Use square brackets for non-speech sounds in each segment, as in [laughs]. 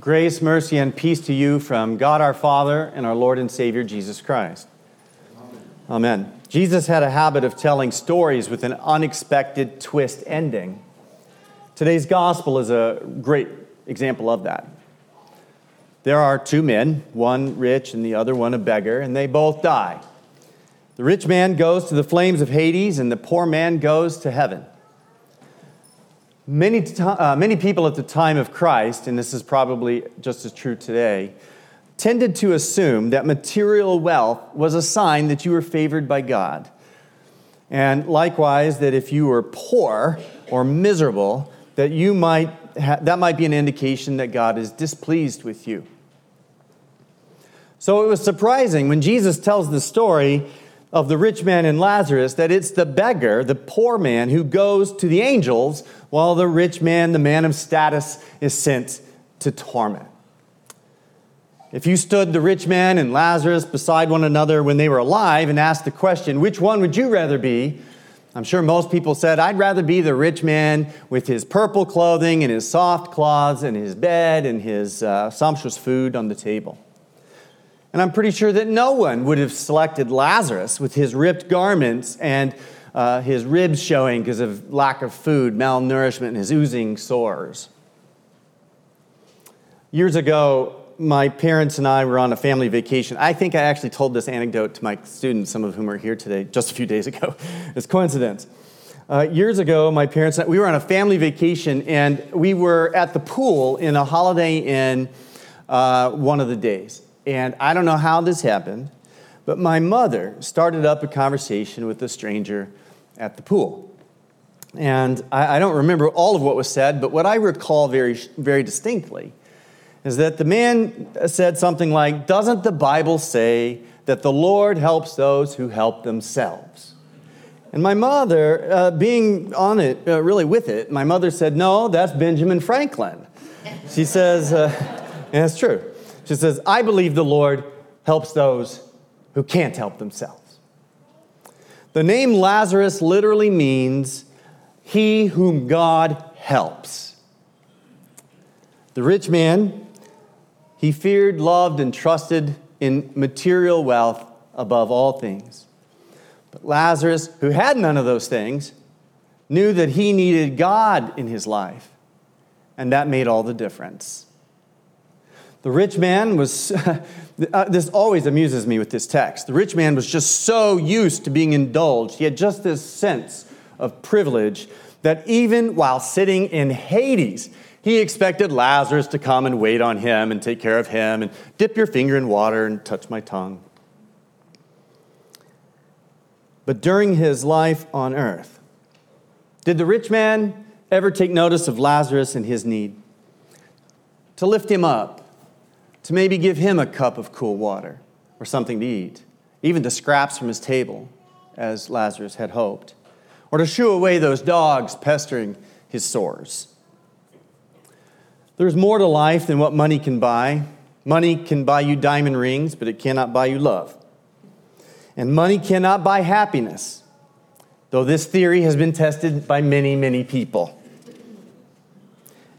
Grace, mercy, and peace to you from God our Father and our Lord and Savior Jesus Christ. Amen. Amen. Jesus had a habit of telling stories with an unexpected twist ending. Today's gospel is a great example of that. There are two men, one rich and the other one a beggar, and they both die. The rich man goes to the flames of Hades, and the poor man goes to heaven. Many, uh, many people at the time of Christ, and this is probably just as true today, tended to assume that material wealth was a sign that you were favored by God. And likewise, that if you were poor or miserable, that you might ha- that might be an indication that God is displeased with you. So it was surprising when Jesus tells the story of the rich man and Lazarus that it's the beggar, the poor man, who goes to the angels while the rich man, the man of status, is sent to torment. If you stood the rich man and Lazarus beside one another when they were alive and asked the question, which one would you rather be? I'm sure most people said, I'd rather be the rich man with his purple clothing and his soft cloths and his bed and his uh, sumptuous food on the table. And I'm pretty sure that no one would have selected Lazarus with his ripped garments and uh, his ribs showing because of lack of food, malnourishment, and his oozing sores. Years ago, my parents and I were on a family vacation. I think I actually told this anecdote to my students, some of whom are here today, just a few days ago. [laughs] it's coincidence. Uh, years ago, my parents, we were on a family vacation, and we were at the pool in a Holiday Inn uh, one of the days. And I don't know how this happened, but my mother started up a conversation with a stranger at the pool. And I, I, don't remember all of what was said, but what I recall very, very distinctly is that the man said something like, Doesn't the Bible say that the Lord helps those who help themselves? And my mother, uh, being on it, uh, really with it, my mother said, No, that's Benjamin Franklin. She says, uh, [laughs] and it's true. She says, I believe the Lord helps those who can't help themselves. The name Lazarus literally means he whom God helps. The rich man, he feared, loved, and trusted in material wealth above all things. But Lazarus, who had none of those things, knew that he needed God in his life, and that made all the difference. The rich man was, [laughs] uh, this always amuses me with this text. The rich man was just so used to being indulged. He had just this sense of privilege that even while sitting in Hades, he expected Lazarus to come and wait on him and take care of him and dip your finger in water and touch my tongue. But during his life on earth, did the rich man ever take notice of Lazarus and his need? To lift him up, to maybe give him a cup of cool water or something to eat, even the scraps from his table, as Lazarus had hoped, or to shoo away those dogs pestering his sores. There's more to life than what money can buy. Money can buy you diamond rings, but it cannot buy you love. And money cannot buy happiness, though this theory has been tested by many, many people.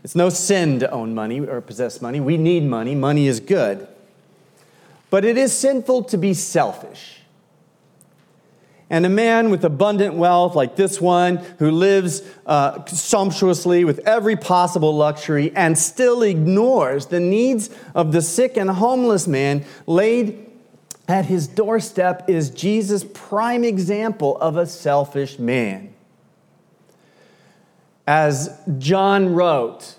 It's no sin to own money or possess money. We need money, money is good. But it is sinful to be selfish. And a man with abundant wealth, like this one, who lives uh, sumptuously with every possible luxury and still ignores the needs of the sick and homeless man laid at his doorstep, is Jesus' prime example of a selfish man. As John wrote,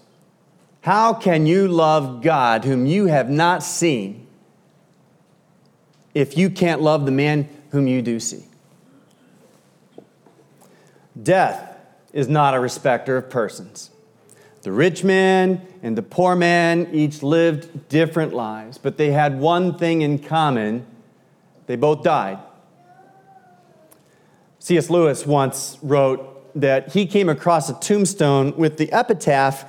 How can you love God whom you have not seen if you can't love the man whom you do see? Death is not a respecter of persons. The rich man and the poor man each lived different lives, but they had one thing in common they both died. C.S. Lewis once wrote, that he came across a tombstone with the epitaph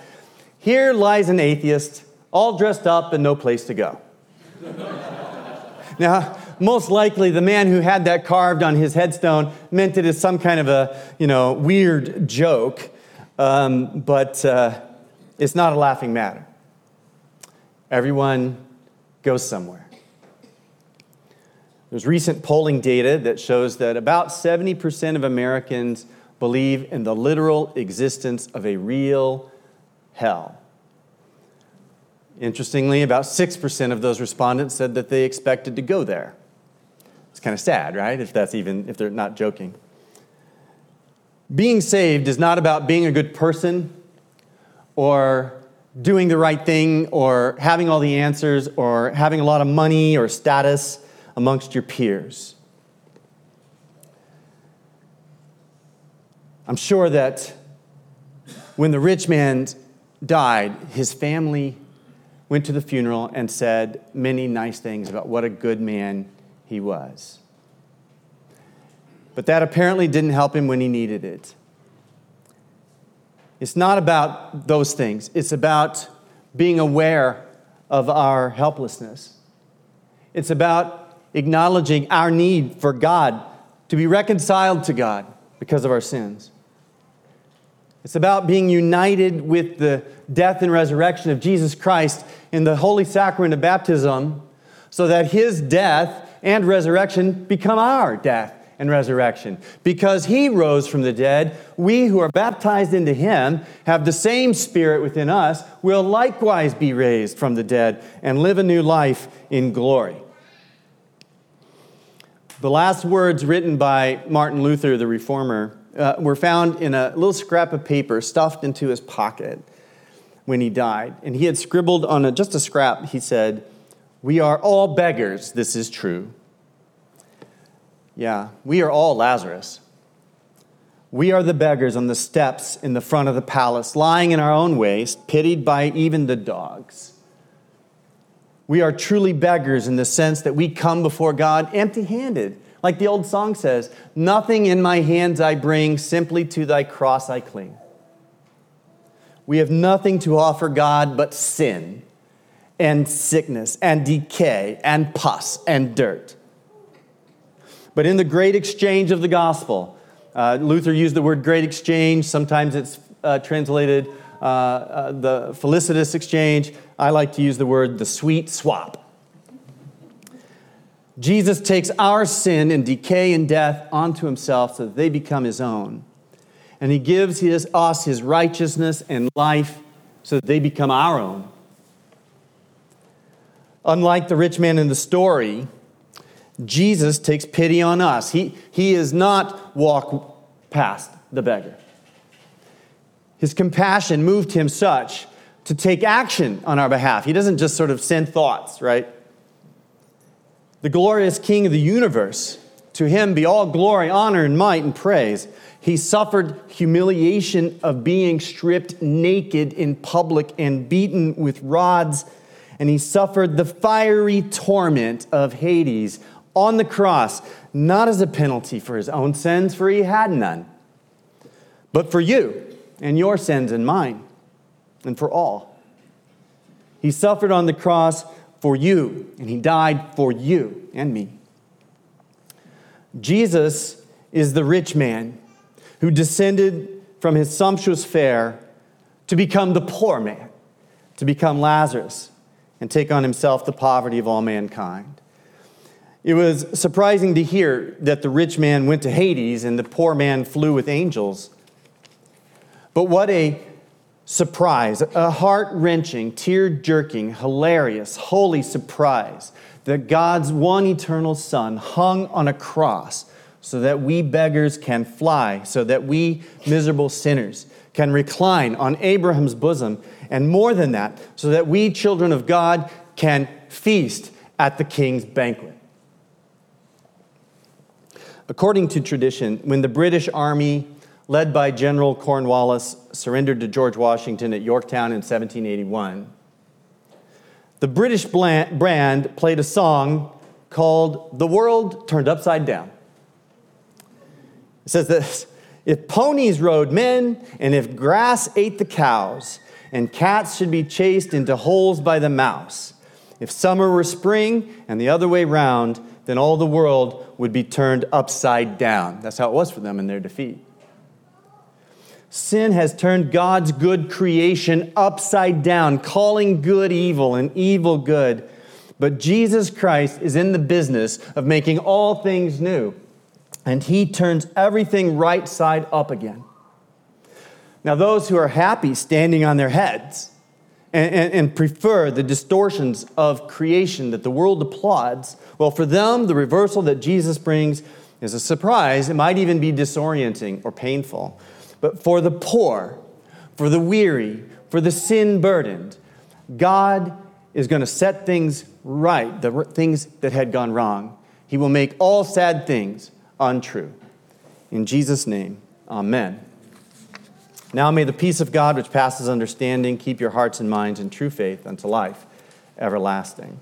Here lies an atheist, all dressed up and no place to go. now, most likely the man who had that carved on his headstone meant it as some kind of a you know weird joke um, but uh, it's not a laughing matter Everyone goes somewhere. There's recent polling data that shows that about 70% of Americans believe in the literal existence of a real hell. Interestingly, about 6% of those respondents said that they expected to go there. It's kind of sad, right? If that's even if they're not joking. Being saved is not about being a good person or doing the right thing or having all the answers or having a lot of money or status amongst your peers. I'm sure that when the rich man died, his family went to the funeral and said many nice things about what a good man he was. But that apparently didn't help him when he needed it. It's not about those things, it's about being aware of our helplessness. It's about acknowledging our need for God to be reconciled to God because of our sins. It's about being united with the death and resurrection of Jesus Christ in the holy sacrament of baptism so that his death and resurrection become our death and resurrection. Because he rose from the dead, we who are baptized into him have the same spirit within us, will likewise be raised from the dead and live a new life in glory. The last words written by Martin Luther, the reformer, uh, were found in a little scrap of paper stuffed into his pocket when he died. And he had scribbled on a, just a scrap, he said, We are all beggars, this is true. Yeah, we are all Lazarus. We are the beggars on the steps in the front of the palace, lying in our own waste, pitied by even the dogs. We are truly beggars in the sense that we come before God empty handed. Like the old song says, Nothing in my hands I bring, simply to thy cross I cling. We have nothing to offer God but sin and sickness and decay and pus and dirt. But in the great exchange of the gospel, uh, Luther used the word great exchange. Sometimes it's uh, translated uh, uh the felicitous exchange. I like to use the word the sweet swap. Jesus takes our sin and decay and death onto himself so that they become his own. And he gives his, us his righteousness and life so that they become our own. Unlike the rich man in the story, Jesus takes pity on us. He, he is not walk past the beggar. His compassion moved him such to take action on our behalf. He doesn't just sort of send thoughts, right? The glorious King of the universe. To him be all glory, honor, and might and praise. He suffered humiliation of being stripped naked in public and beaten with rods, and he suffered the fiery torment of Hades on the cross, not as a penalty for his own sins, for he had none, but for you and your sins and mine, and for all. He suffered on the cross for you, and he died for you and me. Jesus is the rich man who descended from his sumptuous fare to become the poor man, to become Lazarus, and take on himself the poverty of all mankind. It was surprising to hear that the rich man went to Hades and the poor man flew with angels. But what a surprise, a heart wrenching, tear jerking, hilarious, holy surprise that God's one eternal Son hung on a cross so that we beggars can fly, so that we miserable sinners can recline on Abraham's bosom, and more than that, so that we children of God can feast at the king's banquet. According to tradition, when the British Army led by General Cornwallis, surrendered to George Washington at Yorktown in 1781. The British band played a song called The World Turned Upside Down. It says this If ponies rode men, and if grass ate the cows, and cats should be chased into holes by the mouse, if summer were spring and the other way round, then all the world would be turned upside down. That's how it was for them in their defeat. Sin has turned God's good creation upside down, calling good evil and evil good. But Jesus Christ is in the business of making all things new, and he turns everything right side up again. Now, those who are happy standing on their heads and, and, and, prefer the distortions of creation that the world applauds, well, for them, the reversal that Jesus brings is a surprise. It might even be disorienting or painful. But for the poor, for the weary, for the sin burdened, God is going to set things right, the things that had gone wrong. He will make all sad things untrue. In Jesus' name, amen. Now may the peace of God, which passes understanding, keep your hearts and minds in true faith unto life everlasting.